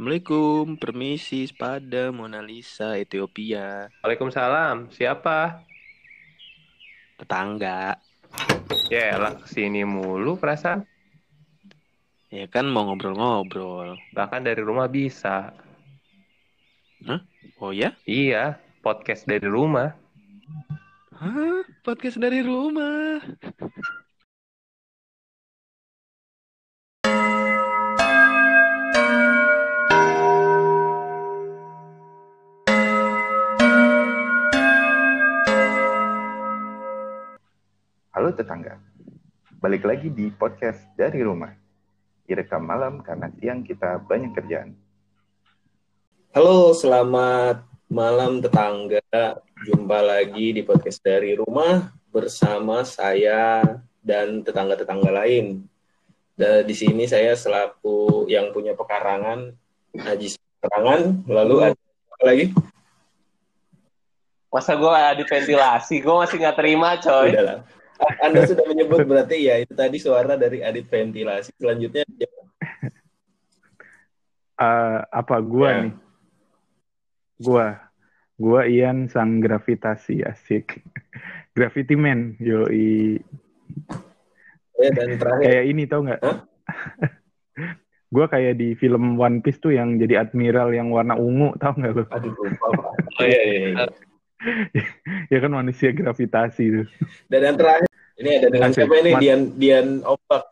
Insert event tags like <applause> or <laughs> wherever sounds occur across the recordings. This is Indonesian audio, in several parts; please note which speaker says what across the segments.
Speaker 1: Assalamualaikum, permisi, pada Mona Lisa, Ethiopia.
Speaker 2: Waalaikumsalam. Siapa?
Speaker 1: Tetangga.
Speaker 2: Ya, lah ke sini mulu perasaan.
Speaker 1: Ya kan mau ngobrol-ngobrol.
Speaker 2: Bahkan dari rumah bisa.
Speaker 1: Hah? Oh ya?
Speaker 2: Iya, podcast dari rumah.
Speaker 1: Hah? Podcast dari rumah.
Speaker 3: Halo tetangga, balik lagi di podcast dari rumah. Direkam malam karena siang kita banyak kerjaan.
Speaker 4: Halo, selamat malam tetangga. Jumpa lagi di podcast dari rumah bersama saya dan tetangga-tetangga lain. Dan di sini saya selaku yang punya pekarangan, Haji Pekarangan, lalu ada apa lagi?
Speaker 2: Masa gue ada ventilasi? Gue masih nggak terima, coy.
Speaker 4: Udah lah. Anda sudah menyebut berarti ya itu tadi suara dari adit ventilasi. Selanjutnya
Speaker 5: Eh, apa gua
Speaker 4: Ya.
Speaker 5: nih? Gua. Gua Ian sang gravitasi asik. <laughs> Gravity Man, yoi.
Speaker 4: ya, dan terakhir
Speaker 5: Kayak ini tau nggak?
Speaker 4: Hah? <laughs>
Speaker 5: gua kayak di film One Piece tuh yang jadi admiral yang warna ungu, tau nggak lo?
Speaker 4: aduh lupa Pak. Oh iya iya.
Speaker 5: Ya kan manusia gravitasi tuh.
Speaker 4: Dan yang terakhir ini ada dengan
Speaker 5: Asik.
Speaker 4: siapa ini
Speaker 5: Mas-
Speaker 4: Dian Dian Ombak.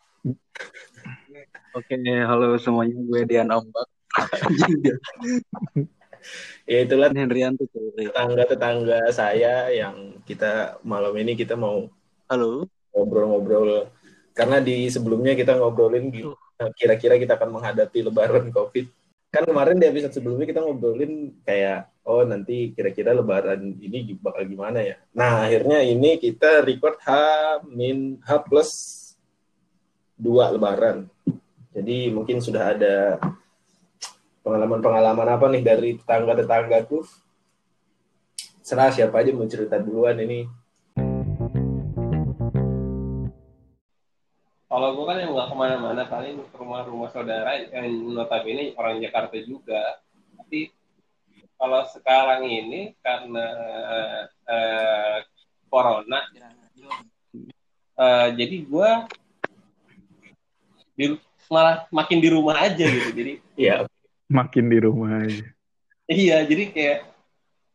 Speaker 6: Oke, halo semuanya. Gue Dian Ombak. <laughs>
Speaker 4: Ya itulah
Speaker 6: Hendrianto. cuy.
Speaker 4: tetangga-tetangga saya yang kita malam ini kita mau
Speaker 6: Halo.
Speaker 4: ngobrol-ngobrol karena di sebelumnya kita ngobrolin kira-kira kita akan menghadapi lebaran covid kan kemarin di episode sebelumnya kita ngobrolin kayak oh nanti kira-kira lebaran ini bakal gimana ya? Nah akhirnya ini kita record H min H plus dua lebaran. Jadi mungkin sudah ada pengalaman-pengalaman apa nih dari tetangga-tetanggaku? Serah siapa aja mau cerita duluan ini
Speaker 2: Kalau gue kan yang nggak ke mana-mana, paling ke rumah-rumah saudara yang notabene orang Jakarta juga. Tapi kalau sekarang ini karena eh, corona, eh, jadi gue di, malah makin di rumah aja gitu. Jadi
Speaker 4: ya
Speaker 5: Makin di rumah aja.
Speaker 2: Iya, jadi kayak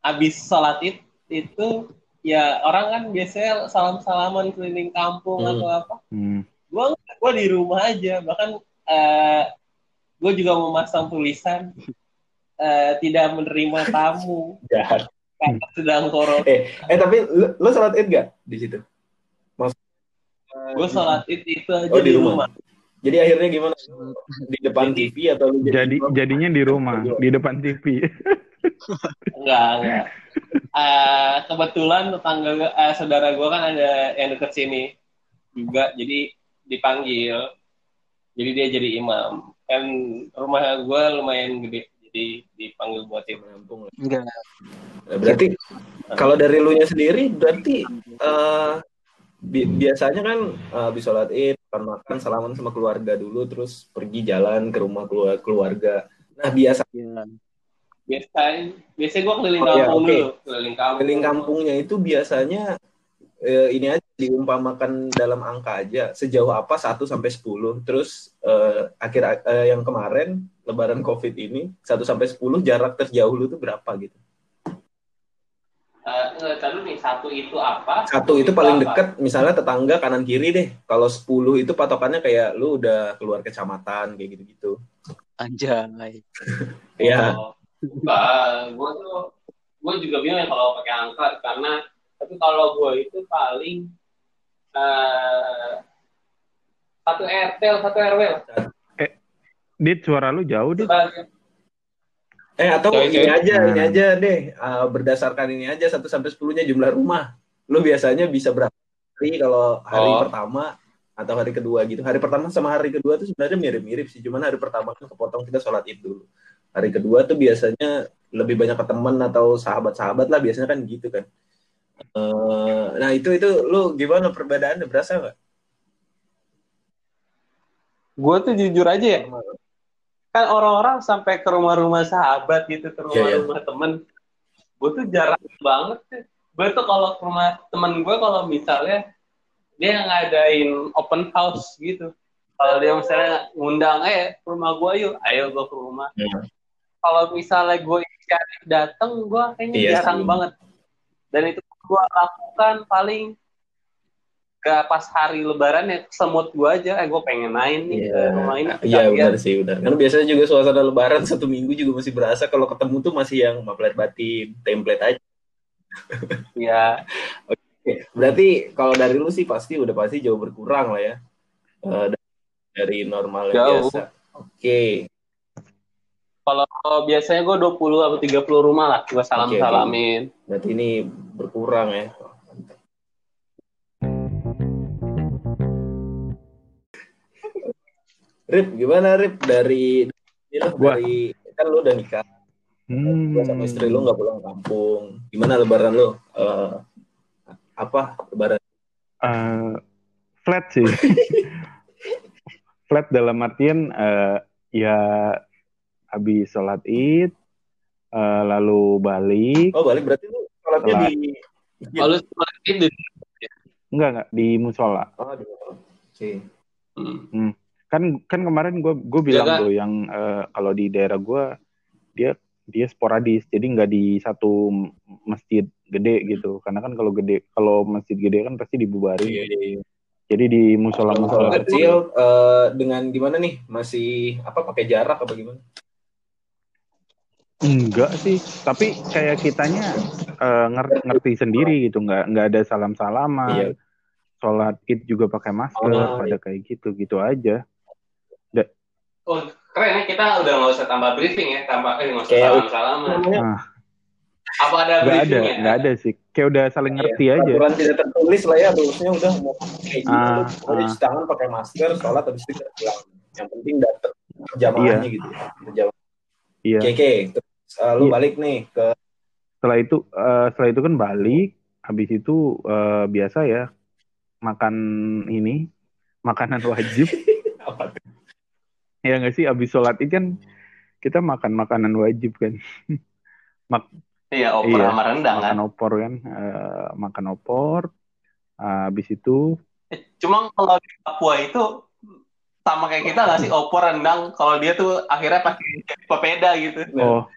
Speaker 2: abis sholat id itu ya orang kan biasanya salam-salaman keliling kampung
Speaker 4: Hmm.
Speaker 2: atau apa.
Speaker 5: Hmm.
Speaker 2: Gua gua di rumah aja, bahkan eh gue juga memasang tulisan eh, tidak menerima <laughs> tamu
Speaker 4: jahat
Speaker 2: karena sedang corona.
Speaker 4: eh eh tapi lu, lu sholat id gak di situ
Speaker 2: Gue sholat id itu aja
Speaker 4: Oh, di
Speaker 2: di
Speaker 4: rumah.
Speaker 2: rumah.
Speaker 4: jadi akhirnya gimana di depan TV atau lu
Speaker 5: Jadi jadinya di rumah, di depan TV.
Speaker 2: Enggak, enggak. Eh, kebetulan tetangga eh, saudara gue kan ada yang deket sini juga, jadi dipanggil. Jadi dia jadi imam. Kan rumah gue lumayan gede, jadi dipanggil buat imam.
Speaker 4: Menampung.
Speaker 6: Enggak.
Speaker 4: Nah, berarti kalau dari lu nya sendiri berarti eh, bi- biasanya kan habis sholat id makan makan salaman sama keluarga dulu terus pergi jalan ke rumah keluar keluarga nah biasa
Speaker 6: Ya.
Speaker 2: Biasanya, biasanya gue keliling
Speaker 4: Oh, iya,
Speaker 2: kampung
Speaker 4: oke.
Speaker 2: dulu, keliling kampung.
Speaker 4: keliling kampungnya itu biasanya eh, ini aja diumpamakan dalam angka aja sejauh apa 1 sampai 10 terus eh, akhir eh, yang kemarin lebaran covid ini 1 sampai 10 jarak terjauh lu tuh berapa gitu
Speaker 2: Eh, tahu nih satu itu apa?
Speaker 4: satu itu paling
Speaker 2: apa?
Speaker 4: dekat misalnya tetangga kanan kiri deh kalau 10 itu patokannya kayak lu udah keluar kecamatan kayak gitu-gitu
Speaker 6: Anjay.
Speaker 4: Iya.
Speaker 2: Oh, gue tuh gue juga bingung ya kalau pakai angka karena tapi kalau gue itu paling eh satu RT atau satu RW lah.
Speaker 5: Dit, suara lu jauh, Dit.
Speaker 2: Sebagai-
Speaker 4: eh atau
Speaker 2: Coy,
Speaker 4: ini aja ini
Speaker 5: Hmm.
Speaker 4: aja deh uh, berdasarkan ini aja 1 sampai 10-nya jumlah rumah lu biasanya bisa berapa hari kalau hari
Speaker 2: Oh.
Speaker 4: pertama atau hari kedua gitu hari pertama sama hari kedua tuh sebenarnya mirip-mirip sih cuman hari pertama kan kepotong kita sholat id dulu hari kedua tuh biasanya lebih banyak ke teman atau sahabat-sahabat lah biasanya kan gitu kan Eh, nah itu itu lu gimana perbedaannya? Berasa nggak?
Speaker 2: Gue tuh jujur aja ya, kan orang-orang sampai ke rumah-rumah sahabat gitu ke
Speaker 4: Iya, iya.
Speaker 2: rumah-rumah temen. Gue tuh jarang banget sih. Gue tuh kalau ke rumah temen gue kalau misalnya dia ngadain open house gitu. Kalau dia misalnya ngundang eh ke rumah gue yuk. Ayo gue ke rumah.
Speaker 4: Hmm.
Speaker 2: kalau misalnya gue inisiatif dateng gue kayaknya
Speaker 4: Iya
Speaker 2: jarang
Speaker 4: sih.
Speaker 2: banget. Dan itu gue lakukan paling gak pas hari lebaran ya semut gue aja eh gue pengen main nih ke rumah ini
Speaker 4: Iya
Speaker 2: sekalian.
Speaker 4: benar sih benar. Karena biasanya juga suasana lebaran <laughs> satu minggu juga masih berasa kalau ketemu tuh masih yang maplet batin, template aja. <laughs>
Speaker 2: Iya.
Speaker 4: Oke, Berarti kalau dari lu sih pasti udah pasti jauh berkurang lah ya. Eh, dari normal
Speaker 2: Jauh.
Speaker 4: biasa. Oke.
Speaker 2: Kalau biasanya gue 20 atau 30 rumah lah gue salam-salamin.
Speaker 4: Berarti ini berkurang ya. Rip, gimana Rip dari
Speaker 5: Gua.
Speaker 4: dari kan lu udah nikah,
Speaker 5: Hmm.
Speaker 4: lu sama istri lu nggak pulang kampung. Gimana lebaran lu? Eh, apa lebaran?
Speaker 5: Eh, flat sih. <laughs> flat dalam artian eh, ya habis sholat id, eh, lalu balik,
Speaker 4: Oh balik berarti lu sholatnya
Speaker 5: Telat.
Speaker 4: di
Speaker 2: Kalau sholat id di
Speaker 5: enggak enggak di musola.
Speaker 4: Oh di Oke.
Speaker 2: Hmm.
Speaker 5: Kan kan kemarin gue gue bilang
Speaker 2: Jaga.
Speaker 5: tuh yang eh, kalau di daerah gue dia dia sporadis, jadi nggak di satu masjid gede gitu. Karena kan kalau gede kalau masjid gede kan pasti dibubarin.
Speaker 4: Iya, iya, iya.
Speaker 5: Jadi di musola musola
Speaker 4: sholat kecil eh, dengan gimana nih? Masih apa pakai jarak apa gimana?
Speaker 5: Enggak sih, tapi kayak kitanya eh, nger- ngerti sendiri gitu, nggak nggak ada salam salaman.
Speaker 4: Iya.
Speaker 5: Sholat id juga pakai masker,
Speaker 4: Oh,
Speaker 5: pada kayak gitu gitu aja.
Speaker 2: Oh, keren ya kita udah nggak usah tambah briefing ya, tambah eh nggak usah
Speaker 4: Kayak-
Speaker 2: salam-salaman.
Speaker 4: Namanya
Speaker 5: Nah,
Speaker 2: Apa ada
Speaker 5: nggak ada,
Speaker 2: briefingnya?
Speaker 5: nggak ada sih. Kayak udah saling ngerti aja.
Speaker 4: Aturan tidak tertulis lah ya, rulesnya udah mau kayak gitu.
Speaker 5: Ah, ah.
Speaker 4: cuci tangan pakai masker, sholat habis itu pulang. Yang penting datang jamaahnya gitu. Berjamaah.
Speaker 5: Iya.
Speaker 4: Oke, eh, lu
Speaker 5: Iya.
Speaker 4: balik nih ke
Speaker 5: Setelah itu, eh, setelah itu kan balik. Habis itu eh, biasa ya makan ini makanan <laughs> wajib. ya nggak sih? Habis sholat id kan kita makan makanan wajib kan. <laughs>
Speaker 2: Iya, opor
Speaker 5: Iya,
Speaker 2: sama rendang kan.
Speaker 5: makan opor kan, Eh, makan opor. Eh, habis itu
Speaker 2: Cuma kalau di Papua itu sama kayak kita nggak sih opor rendang kalau dia tuh akhirnya pakai papeda gitu
Speaker 5: oh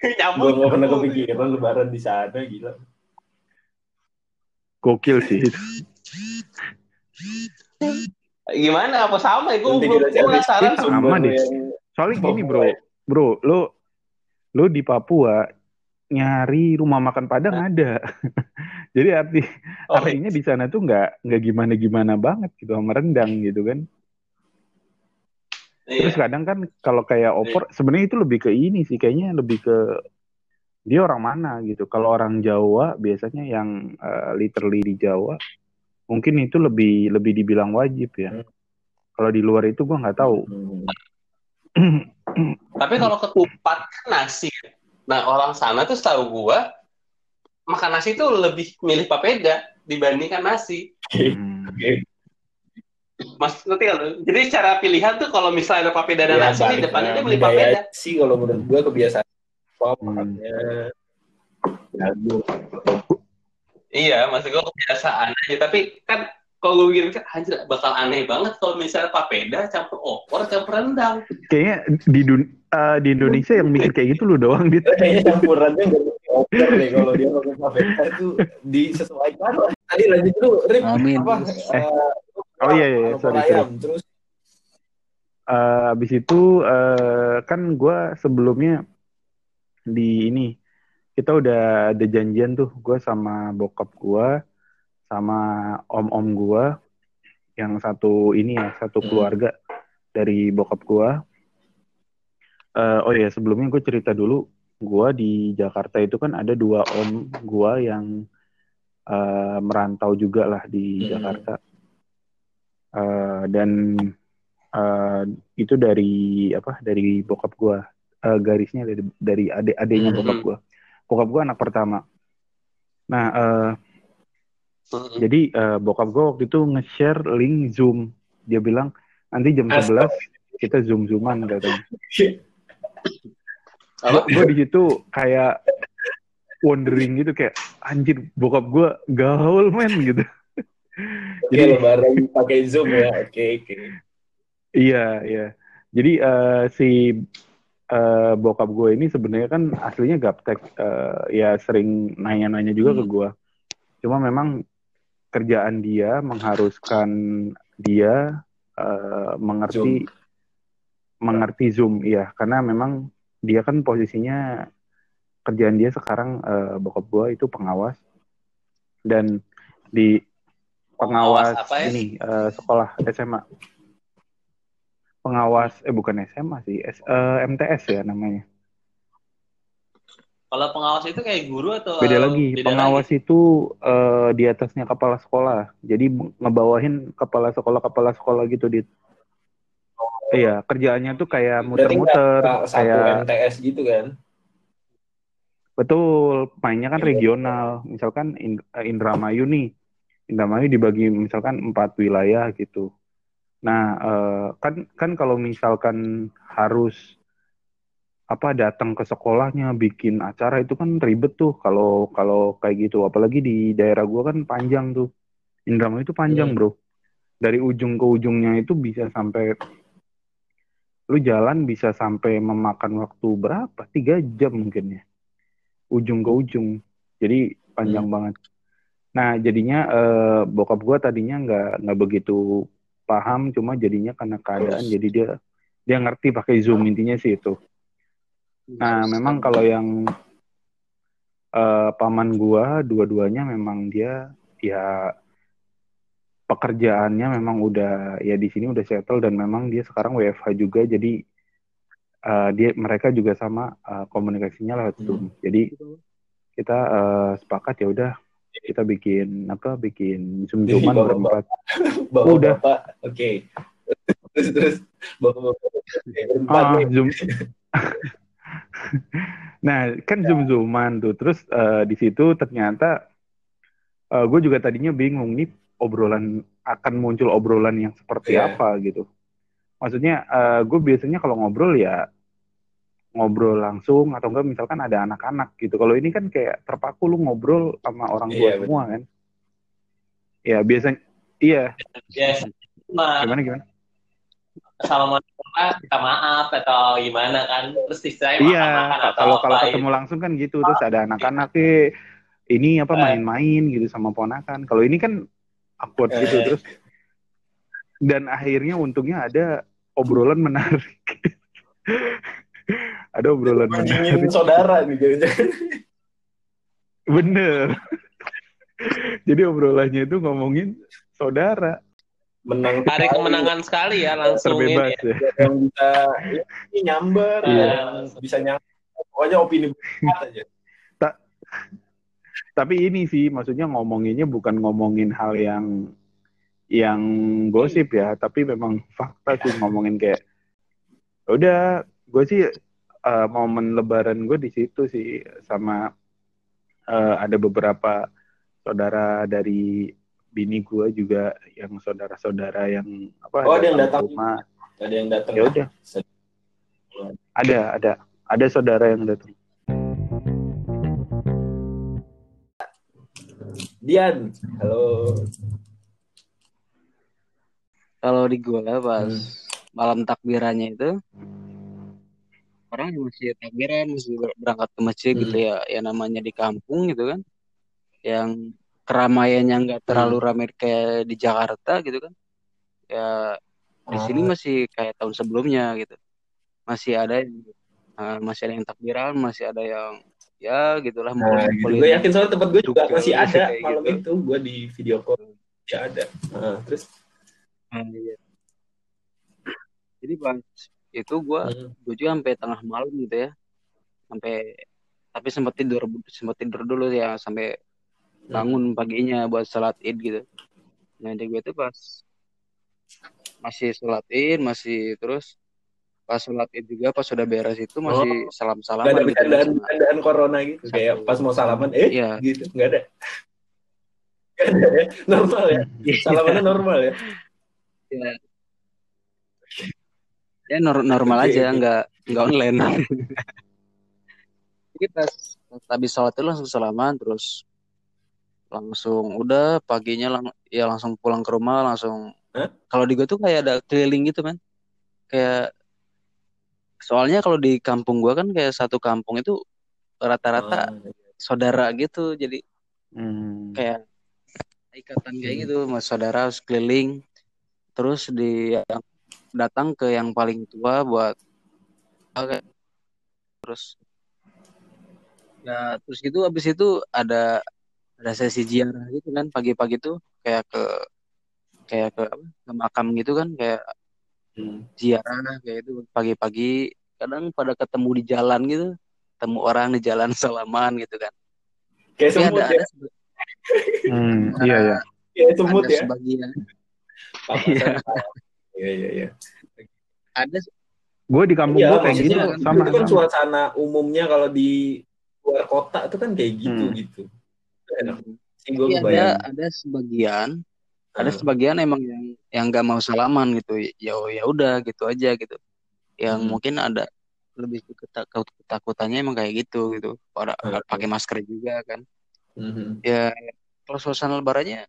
Speaker 4: Gue <laughs>
Speaker 2: nyambung
Speaker 4: gak pernah kepikiran lebaran di sana, gila.
Speaker 5: gokil sih.
Speaker 2: gimana apa sama gue belum gue penasaran
Speaker 5: Sama deh. Soalnya gini bro, bro, lo lo di Papua nyari rumah makan Padang ada. <laughs> Jadi arti
Speaker 2: Oh,
Speaker 5: artinya di sana tuh nggak nggak gimana gimana banget gitu sama rendang gitu kan.
Speaker 2: Iya.
Speaker 5: Terus kadang kan kalau kayak opor sebenarnya itu lebih ke ini sih kayaknya lebih ke dia orang mana gitu. Kalau orang Jawa biasanya yang eh, literally di Jawa mungkin itu lebih lebih dibilang wajib ya.
Speaker 4: Hmm.
Speaker 5: Kalau di luar itu gua nggak tahu.
Speaker 4: Hmm.
Speaker 2: Tapi kalau ketupat kan nasi. Nah orang sana tuh setahu gua makan nasi tuh lebih milih papeda dibandingkan nasi.
Speaker 5: Hmm.
Speaker 2: Mas ngerti kan? lu? Jadi cara pilihan tuh kalau misalnya ada papeda dan
Speaker 4: Ya,
Speaker 2: nasi di depannya dia beli papeda.
Speaker 4: sih kalau menurut gue kebiasaan pop
Speaker 5: Hmm.
Speaker 4: makannya jago
Speaker 2: Iya, maksud gua kebiasaan aja. Tapi kan kalau gue pikir anjir bakal aneh banget kalau misalnya papeda campur opor campur rendang.
Speaker 5: Kayaknya di dun- eh, di Indonesia yang mikir kayak gitu lu doang dit. <laughs>
Speaker 4: kayaknya campurannya nggak mesti over deh kalau dia pakai papeda itu disesuaikan tadi lanjut dulu Rip
Speaker 6: Amin.
Speaker 4: apa
Speaker 5: Eh. Oh iya, iya, iya. Sorry,
Speaker 4: ayam. terus
Speaker 5: Eh, habis itu eh, kan gua sebelumnya di ini kita udah ada janjian tuh gue sama bokap gua sama om-om gua yang satu ini ya satu
Speaker 4: Hmm.
Speaker 5: keluarga dari bokap gua. Eh, oh ya sebelumnya gue cerita dulu gua di Jakarta itu kan ada dua om gua yang eh, merantau juga lah di
Speaker 4: Hmm.
Speaker 5: Jakarta Eh, dan eh, itu dari apa dari bokap gua. Eh, garisnya dari dari adik adiknya
Speaker 4: Hmm.
Speaker 5: bokap gua. Bokap gua anak pertama. Nah eh, jadi eh, bokap gua waktu itu nge-share link zoom. Dia bilang nanti jam
Speaker 4: Astaga.
Speaker 5: 11 kita zoom zooman katanya gue di situ kayak wondering gitu kayak anjir bokap gue gaul men gitu Jadi-
Speaker 4: lebaran pakai Zoom ya. Oke, oke.
Speaker 5: Iya, iya. Jadi eh, si eh, bokap gue ini sebenarnya kan aslinya gaptek, eh, ya sering nanya-nanya juga ke gue. Cuma memang kerjaan dia mengharuskan dia eh, mengerti mengerti Zoom, iya. Karena memang dia kan posisinya kerjaan dia sekarang eh, bokap gue itu pengawas dan di pengawas
Speaker 2: Pengawas apa ya?
Speaker 5: ini eh, sekolah SMA pengawas eh bukan SMA sih S- eh, MTS ya namanya
Speaker 2: Kalau pengawas itu kayak guru atau
Speaker 5: beda lagi
Speaker 2: beda
Speaker 5: pengawas itu eh, di atasnya kepala sekolah jadi ngebawahin kepala sekolah kepala sekolah gitu di iya kerjaannya tuh kayak muter-muter kayak
Speaker 4: MTS gitu kan?
Speaker 5: betul mainnya kan
Speaker 4: Iya.
Speaker 5: regional misalkan In- Indramayu nih Indramayu dibagi misalkan empat wilayah gitu. Nah eh, kan kan kalau misalkan harus apa datang ke sekolahnya bikin acara itu kan ribet tuh kalau kalau kayak gitu. Apalagi di daerah gua kan panjang tuh. Indramayu itu panjang
Speaker 4: Hmm.
Speaker 5: bro. Dari ujung ke ujungnya itu bisa sampai lu jalan bisa sampai memakan waktu berapa? Tiga jam mungkin ya. Ujung ke ujung. Jadi panjang banget nah jadinya eh, bokap gua tadinya nggak nggak begitu paham cuma jadinya karena keadaan jadi dia dia ngerti pakai zoom intinya sih itu Nah, memang kalau yang eh, paman gua dua-duanya memang dia ya pekerjaannya memang udah ya di sini udah settle dan memang dia sekarang WFH juga jadi eh, dia mereka juga sama eh, komunikasinya lewat Zoom. Jadi kita eh, sepakat ya udah kita bikin apa bikin Zoom
Speaker 4: Jadi
Speaker 5: Zooman
Speaker 4: bapak-bapak.
Speaker 5: berempat. <laughs>
Speaker 4: Bapak,
Speaker 5: Udah.
Speaker 4: Bapak, oke. terus terus bapak bapak berempat
Speaker 5: Ah,
Speaker 4: nih.
Speaker 5: Zoom. <laughs> nah, kan zoom zooman tuh. Terus eh, di situ ternyata gue juga tadinya bingung nih obrolan akan muncul obrolan yang seperti
Speaker 4: Iya.
Speaker 5: apa gitu. Maksudnya gue biasanya kalau ngobrol ya ngobrol langsung atau enggak misalkan ada anak-anak gitu. Kalau ini kan kayak terpaku lu ngobrol sama orang tua
Speaker 4: Iya, betul.
Speaker 5: semua kan. Ya biasanya iya.
Speaker 2: Nah,
Speaker 5: gimana gimana?
Speaker 2: salaman minta maaf atau gimana kan terus istilahnya
Speaker 5: Iya,
Speaker 2: atau
Speaker 5: kalau kalau
Speaker 2: apa
Speaker 5: ketemu
Speaker 2: gitu.
Speaker 5: langsung kan gitu terus ada anak-anak eh ini apa
Speaker 2: Eh.
Speaker 5: main-main gitu sama ponakan. Kalau ini kan awkward gitu
Speaker 4: Eh.
Speaker 5: terus dan akhirnya untungnya ada obrolan menarik. <laughs> ada obrolan menarik.
Speaker 4: saudara nih jangan-jangan.
Speaker 5: Bener. Jadi obrolannya itu ngomongin saudara
Speaker 4: menang
Speaker 2: hari
Speaker 4: sekali.
Speaker 2: kemenangan sekali ya langsung
Speaker 5: terbebas
Speaker 2: ini
Speaker 5: ya.
Speaker 4: yang bisa ya, ini nyamber
Speaker 5: Iya.
Speaker 4: yang bisa nyamber pokoknya opini aja
Speaker 5: Tapi ini sih maksudnya ngomonginnya bukan ngomongin hal yang yang gosip ya, tapi memang fakta sih ngomongin kayak "Ya udah gue sih eh, momen lebaran gue di situ sih sama eh, ada beberapa saudara dari bini gue juga yang saudara-saudara yang apa
Speaker 4: Oh, ada yang datang.
Speaker 5: rumah.
Speaker 4: ada yang datang
Speaker 5: Ya udah, ada ada ada saudara yang datang.
Speaker 4: Dian halo
Speaker 6: Kalau di gua pas
Speaker 4: Hmm.
Speaker 6: malam takbirannya itu orang masih takbiran, masih ber- berangkat ke masjid
Speaker 4: Hmm.
Speaker 6: gitu ya, ya namanya di kampung gitu kan, yang keramaiannya nggak terlalu
Speaker 4: Hmm.
Speaker 6: ramai kayak di Jakarta gitu kan, ya di sini
Speaker 4: Ah.
Speaker 6: masih kayak tahun sebelumnya gitu, masih ada yang eh, masih ada yang takbiran, masih ada yang ya gitulah
Speaker 4: nah gitu. gue yakin soalnya tempat gue juga masih ada
Speaker 6: kayak
Speaker 4: malam
Speaker 6: gitu.
Speaker 4: itu gue di video call ya ada Nah, terus
Speaker 6: iya. Jadi pas itu gua
Speaker 4: hmm.
Speaker 6: gue juga sampai tengah malam gitu ya. Sampai tapi sempat tidur sempat tidur dulu ya sampai bangun paginya buat sholat id gitu. Nah di gue tuh pas masih sholat id masih terus pas sholat id juga pas sudah beres itu masih salam
Speaker 4: Gak
Speaker 6: salaman
Speaker 4: ada
Speaker 6: gitu
Speaker 4: bercandaan
Speaker 6: sama
Speaker 4: bercandaan corona gitu. kayak
Speaker 6: Satu.
Speaker 4: pas mau salaman eh
Speaker 6: Iya.
Speaker 4: gitu. Nggak ada. <laughs> Nggak ada ya? Normal ya? <laughs> Salamannya normal ya?
Speaker 6: Iya. Ya nor- normal aja nggak nggak online <laughs> pas habis sholat itu langsung salaman terus langsung udah paginya lang ya langsung pulang ke rumah langsung
Speaker 4: Hah?
Speaker 6: kalau di gue tuh kayak ada keliling gitu kan kayak soalnya kalau di kampung gua kan kayak satu kampung itu rata-rata
Speaker 4: Ah,
Speaker 6: saudara gitu jadi
Speaker 5: Hmm.
Speaker 6: kayak ikatan kayak
Speaker 4: Hmm.
Speaker 6: gitu mas saudara harus keliling terus di datang ke yang paling tua buat Oke. terus ya terus gitu habis itu ada ada sesi ziarah gitu kan pagi-pagi tuh kayak ke kayak ke apa ke makam gitu kan kayak
Speaker 4: hmm.
Speaker 6: ziarah kayak itu pagi-pagi kadang pada ketemu di jalan gitu ketemu orang di jalan salaman gitu kan
Speaker 4: Kayak
Speaker 6: tapi
Speaker 4: semut
Speaker 6: ada
Speaker 4: ya.
Speaker 6: ada, sebe-
Speaker 5: Hmm, iya ya.
Speaker 4: Kayak semut
Speaker 6: ada
Speaker 4: ya.
Speaker 6: sebagian.
Speaker 4: Iya, iya, iya.
Speaker 6: ada
Speaker 5: Gue di kampung
Speaker 4: Iya,
Speaker 5: gue kayak gitu
Speaker 4: maksudnya
Speaker 5: sama.
Speaker 4: itu kan
Speaker 5: sama.
Speaker 4: suasana umumnya kalau di luar kota itu kan kayak gitu
Speaker 5: Hmm.
Speaker 4: gitu. Enak gue
Speaker 6: tapi ada ada sebagian ada
Speaker 4: Hmm.
Speaker 6: sebagian emang yang yang nggak mau salaman gitu ya ya udah gitu aja gitu yang
Speaker 4: Hmm.
Speaker 6: mungkin ada lebih ke ketakut ketakutannya emang kayak gitu gitu pada
Speaker 4: Hmm.
Speaker 6: pakai masker juga kan
Speaker 4: Mhm.
Speaker 6: ya kalau suasana lebarannya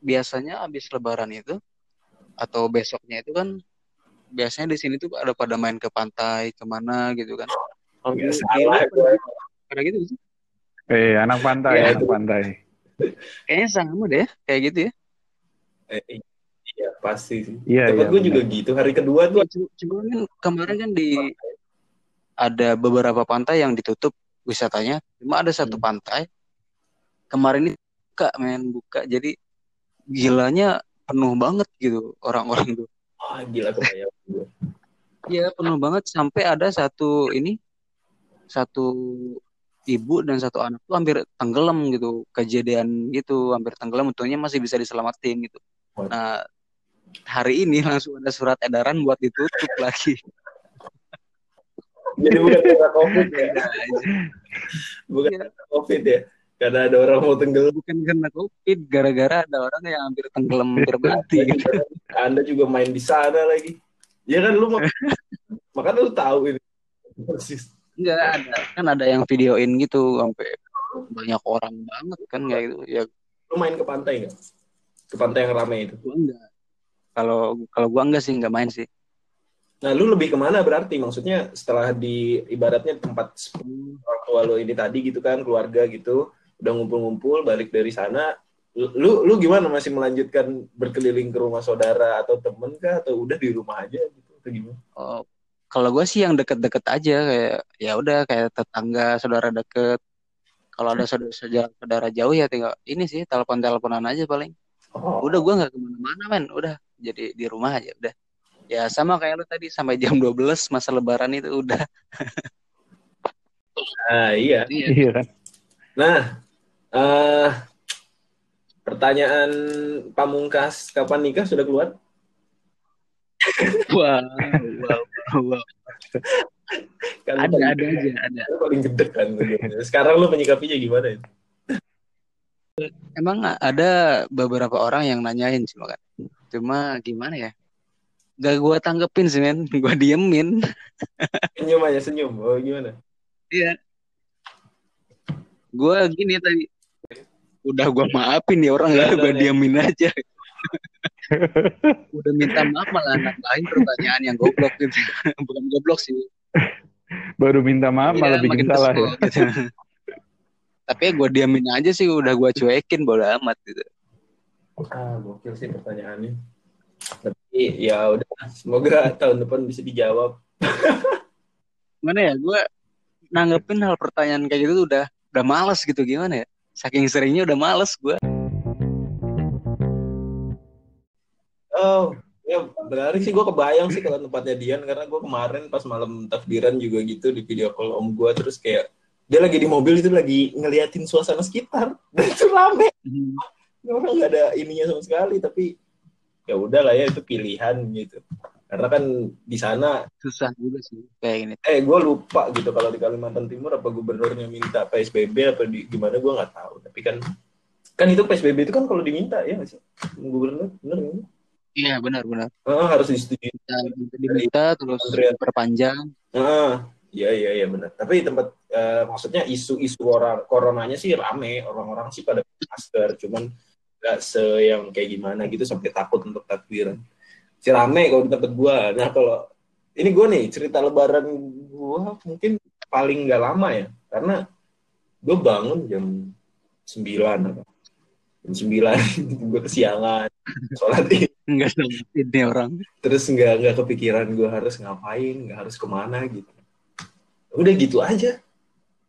Speaker 6: biasanya habis lebaran itu atau besoknya itu kan biasanya di sini tuh ada pada main ke pantai ke mana gitu kan di- di
Speaker 4: salah
Speaker 6: pada, pada gitu sih
Speaker 5: Eh, anak pantai,
Speaker 4: Iya,
Speaker 5: anak
Speaker 4: itu.
Speaker 5: pantai.
Speaker 6: kayaknya sama deh kayak gitu ya
Speaker 4: Eh, iya pasti sih.
Speaker 5: Iya,
Speaker 4: Tempat
Speaker 5: iya,
Speaker 4: gue juga
Speaker 5: benar.
Speaker 4: gitu. Hari kedua tuh
Speaker 6: Cuma cuma kan kemarin kan di ada beberapa pantai yang ditutup wisatanya. Cuma ada satu
Speaker 4: Hmm.
Speaker 6: pantai kemarin ini buka men buka jadi gilanya penuh banget gitu orang-orang tuh.
Speaker 4: wah gila kebayang.
Speaker 6: Iya penuh banget sampai ada satu ini satu ibu dan satu anak tuh hampir tenggelam gitu kejadian gitu hampir tenggelam untungnya masih bisa diselamatin gitu. Nah hari ini langsung ada surat edaran buat ditutup <laughs> lagi.
Speaker 4: Jadi bukan karena covid ya.
Speaker 6: Aja.
Speaker 4: Bukan
Speaker 6: Iya.
Speaker 4: karena covid ya. Karena ada orang mau tenggelam.
Speaker 6: bukan karena covid gara-gara ada orang yang hampir tenggelam hampir mati <laughs> gitu
Speaker 4: Anda juga main di sana lagi. Ya kan lu mak- <laughs> makanya lu tahu ini. Persis.
Speaker 6: enggak ada kan ada yang videoin gitu sampai banyak orang banget kan kayak gitu ya
Speaker 4: Lu main ke pantai nggak? Ke pantai yang ramai itu.
Speaker 6: gua enggak kalau kalau gua enggak sih enggak main sih
Speaker 4: Nah, lu lebih ke mana berarti? Maksudnya setelah di ibaratnya tempat orang tua lu ini tadi gitu kan, keluarga gitu, udah ngumpul-ngumpul, balik dari sana, lu lu gimana masih melanjutkan berkeliling ke rumah saudara atau temen kah atau udah di rumah aja gitu atau gimana?
Speaker 6: oh, kalau gua sih yang deket-deket aja kayak ya udah kayak tetangga saudara deket. Kalau ada saudara saudara, saudara jauh ya tinggal ini sih telepon teleponan aja paling.
Speaker 4: Oh,
Speaker 6: udah gua nggak ke mana-mana men. Udah jadi di rumah aja udah. Ya sama kayak lu tadi sampai jam 12 masa lebaran itu udah.
Speaker 4: Nah, iya.
Speaker 5: Iya kan?
Speaker 4: Nah, eh pertanyaan pamungkas kapan nikah sudah keluar?
Speaker 6: wow wow wow
Speaker 4: Kan
Speaker 6: ada
Speaker 4: paling-
Speaker 6: ada aja ada
Speaker 4: paling gede kan. Sekarang lu menyikapinya gimana? itu?
Speaker 6: emang ada beberapa orang yang nanyain sih kan cuma gimana ya gak gua tanggepin sih men <laughs> gua diemin
Speaker 4: Senyum aja senyum. Oh, gimana?
Speaker 6: iya gua gini tadi udah gua maafin ya orang ya gua diemin aja <laughs> udah minta maaf malah nambahin pertanyaan yang goblok gitu <laughs> bukan goblok sih
Speaker 5: Baru minta maaf
Speaker 6: Iya,
Speaker 5: malah bikin salah ya.
Speaker 6: gitu. <laughs> tapi ya gue diamin aja sih udah gue cuekin bodo amat gitu
Speaker 4: Ah, gokil sih pertanyaannya. Tapi ya udah, semoga tahun depan bisa dijawab.
Speaker 6: mana ya gue nanggepin hal pertanyaan kayak gitu tuh udah udah males gitu gimana ya saking seringnya udah males gue
Speaker 4: Oh, ya menarik sih gue kebayang sih kalau tempatnya Dian karena gue kemarin pas malam takbiran juga gitu di video call om gue terus kayak dia lagi di mobil itu lagi ngeliatin suasana sekitar <laughs> dan itu rame. Orang nggak ada ininya sama sekali tapi ya udah lah ya itu pilihan gitu karena kan di sana
Speaker 6: susah juga sih kayak gini
Speaker 4: eh gue lupa gitu kalau di Kalimantan Timur apa gubernurnya minta PSBB apa di gimana gue nggak tahu tapi kan kan itu PSBB itu kan kalau diminta ya nggak sih gubernur bener nggak sih?
Speaker 6: Iya benar benar.
Speaker 4: Eh, harus disetujui.
Speaker 6: Kita diminta terus
Speaker 4: Kementerian.
Speaker 6: perpanjang.
Speaker 4: Ah, iya iya iya benar. Tapi tempat eh, maksudnya isu-isu orang coronanya sih rame, orang-orang sih pada masker, cuman nggak se yang kayak gimana gitu sampai takut untuk takbiran. Si rame kalau di tempat gua. Nah kalau ini gua nih cerita lebaran gua mungkin paling nggak lama ya, karena gue bangun jam 9 apa. Jam 9 <laughs> gue kesiangan sholat id.
Speaker 6: Enggak ini orang.
Speaker 4: terus nggak nggak kepikiran gue harus ngapain nggak harus ke mana gitu udah gitu aja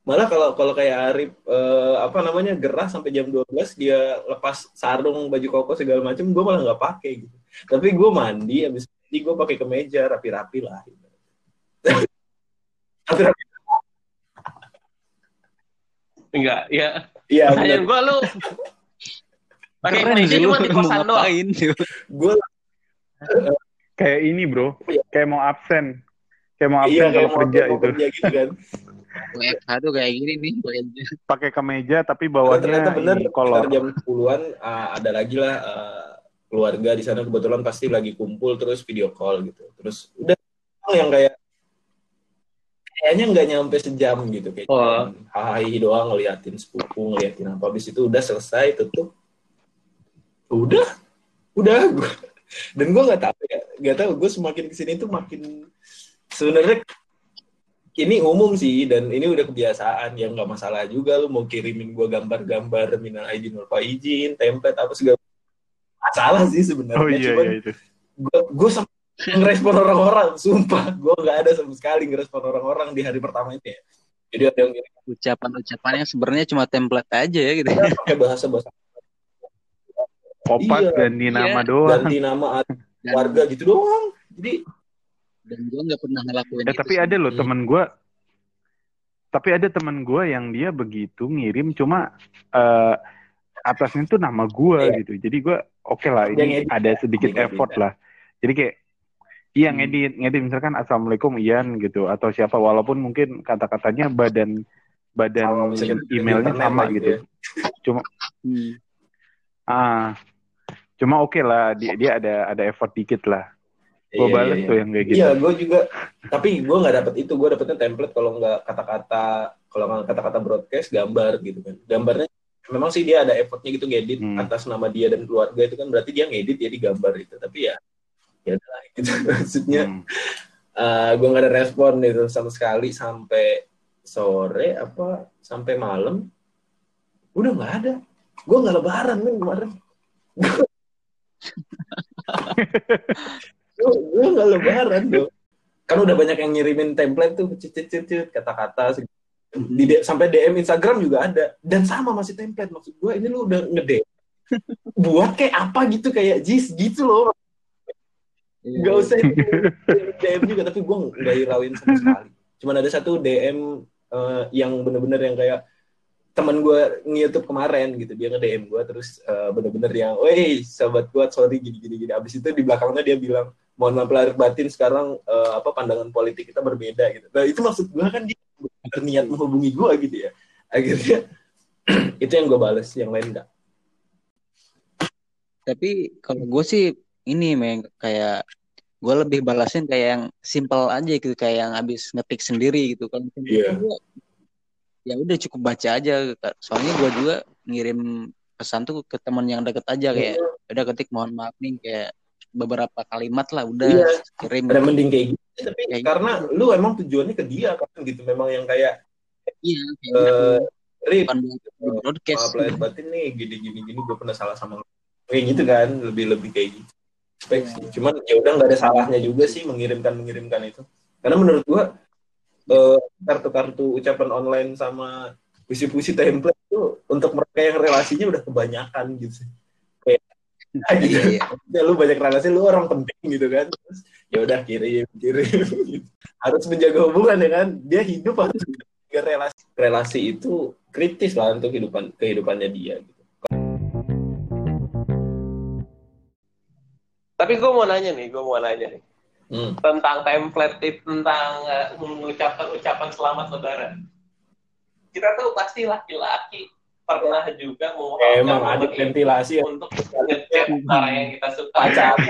Speaker 4: malah kalau kalau kayak Arif eh, apa namanya gerah sampai jam 12 dia lepas sarung baju koko segala macam gue malah nggak pakai gitu tapi gue mandi habis mandi gue pakai kemeja rapi-rapi lah <laughs> rapi-rapi
Speaker 2: Enggak, ya.
Speaker 4: iya
Speaker 2: Pertanyaan gua lu pakai kemeja cuma <laughs> di kosan
Speaker 6: mau
Speaker 2: doang.
Speaker 6: ngapain.
Speaker 4: gue
Speaker 5: Kayak ini bro, kayak mau absen. Kayak mau absen
Speaker 4: iya
Speaker 5: kalau
Speaker 4: mau
Speaker 5: kerja itu.
Speaker 4: kerja gitu kan
Speaker 6: WFH tuh kayak gini nih. kayaknya.
Speaker 5: Pakai kemeja tapi bawahnya
Speaker 4: ternyata bener sekitar jam 10-an uh, ada lagi lah uh, keluarga di sana kebetulan pasti lagi kumpul terus video call gitu. Terus udah yang kayak kayaknya nggak nyampe sejam gitu kayak
Speaker 2: Oh.
Speaker 4: hahaha doang ngeliatin sepupu ngeliatin apa habis itu udah selesai tutup udah udah gua <laughs> dan gue nggak tahu ya nggak tahu gue semakin ke sini tuh makin sebenarnya ini umum sih dan ini udah kebiasaan yang nggak masalah juga lu mau kirimin gue gambar-gambar minal aidin wal faizin template apa segala masalah sih sebenarnya
Speaker 5: Oh iya
Speaker 4: cuman
Speaker 5: iya itu.
Speaker 4: gue gue sampai ngerespon orang-orang sumpah gue nggak ada sama sekali ngerespon orang-orang di hari pertama ini ya jadi ada yang ngirim
Speaker 6: Ucapan-ucapannya sebenarnya cuma template aja ya gitu.
Speaker 4: pakai bahasa bahasa
Speaker 5: Kopas
Speaker 4: Iya,
Speaker 5: ganti
Speaker 6: iya.
Speaker 5: nama doang.
Speaker 4: ganti nama
Speaker 6: Dan,
Speaker 4: warga gitu doang jadi
Speaker 6: dan gue nggak pernah ngelakuin itu
Speaker 5: tapi ada loh
Speaker 6: Iya.
Speaker 5: temen gue. Tapi ada temen gue yang dia begitu ngirim cuma eh, atasnya tuh nama gue
Speaker 4: Iya.
Speaker 5: gitu. Jadi gue oke lah
Speaker 4: Dia
Speaker 5: ini ada
Speaker 4: ya,
Speaker 5: sedikit effort
Speaker 4: ya.
Speaker 5: lah. Jadi kayak iya
Speaker 4: Hmm.
Speaker 5: ngedit ngedit misalkan assalamualaikum Ian gitu atau siapa walaupun mungkin kata-katanya badan badan emailnya sama
Speaker 4: lah
Speaker 5: gitu.
Speaker 4: ya.
Speaker 5: Cuma
Speaker 6: Hmm.
Speaker 5: ah cuma oke lah dia dia ada ada effort dikit lah. Gue
Speaker 4: Iya,
Speaker 5: bales
Speaker 4: iya,
Speaker 5: tuh
Speaker 4: iya.
Speaker 5: yang kayak gitu.
Speaker 4: Iya, gue juga. Tapi gue nggak dapet itu. Gue dapetnya template kalau nggak kata-kata, kalau nggak kata-kata broadcast, gambar gitu kan. Gambarnya memang sih dia ada effortnya gitu ngedit
Speaker 5: Hmm.
Speaker 4: atas nama dia dan keluarga itu kan berarti dia ngedit ya di gambar itu. Tapi ya, ya udah gitu. <laughs> Maksudnya
Speaker 5: Hmm.
Speaker 4: gue nggak ada respon itu sama sekali sampai sore apa sampai malam. Udah nggak ada. Gue nggak lebaran kan kemarin. gue nggak lebaran dong kan udah banyak yang ngirimin template tuh cut cut cut, cut, di D- sampai DM Instagram juga ada. Dan sama masih template. Maksud gue ini lu udah ngede <laughs> buat kayak apa gitu kayak jis gitu loh.
Speaker 6: Iya.
Speaker 4: nggak usah DM <laughs> juga tapi gue nggak hirauin sama sekali. Cuman ada satu DM eh, yang bener-bener yang kayak teman gue nge-youtube kemarin gitu. Dia nge-DM gue terus eh, bener-bener yang woi sahabat gue sorry gini gini abis itu di belakangnya dia bilang mohon maaf lahir batin sekarang eh, apa pandangan politik kita berbeda gitu. Nah itu maksud gue kan dia berniat menghubungi gue gitu ya akhirnya <clears throat> itu yang gue bales yang lain enggak
Speaker 6: Tapi kalau gue sih ini meng kayak gue lebih balasin kayak yang simple aja gitu kayak yang habis ngetik sendiri gitu kan.
Speaker 4: Iya.
Speaker 6: Ya udah cukup baca aja. Soalnya gue juga ngirim pesan tuh ke teman yang deket aja kayak udah ketik mohon maaf nih kayak beberapa kalimat lah udah
Speaker 4: Iya.
Speaker 6: kirim.
Speaker 4: ada mending kayak gitu tapi
Speaker 6: Kayak
Speaker 4: karena lu emang tujuannya ke dia kan gitu memang yang kayak
Speaker 6: Iya, kayak
Speaker 4: eh
Speaker 6: gitu.
Speaker 4: Rip
Speaker 6: bukan di broadcast.
Speaker 4: maaf lahir batin nih gini gini gini gue pernah salah sama lu kayak gitu kan lebih lebih kayak gitu Spek sih. cuman ya udah nggak ada salahnya juga sih mengirimkan mengirimkan itu karena menurut gua eh, kartu-kartu ucapan online sama puisi-puisi template itu untuk mereka yang relasinya udah kebanyakan gitu sih gitu. <laughs>
Speaker 6: Iya, iya.
Speaker 4: Ya, lu banyak relasi lu orang penting gitu kan Terus, ya udah kirim kirim <laughs> harus menjaga hubungan ya kan dia hidup harus menjaga relasi relasi itu kritis lah untuk kehidupan kehidupannya dia gitu.
Speaker 2: Tapi gue mau nanya nih, gue mau nanya nih
Speaker 4: Hmm.
Speaker 2: tentang template tip tentang eh, mengucapkan ucapan selamat lebaran. Kita tuh pasti laki-laki pernah juga mau
Speaker 4: Emang ada ventilasi ya.
Speaker 2: untuk ngechat orang yang kita suka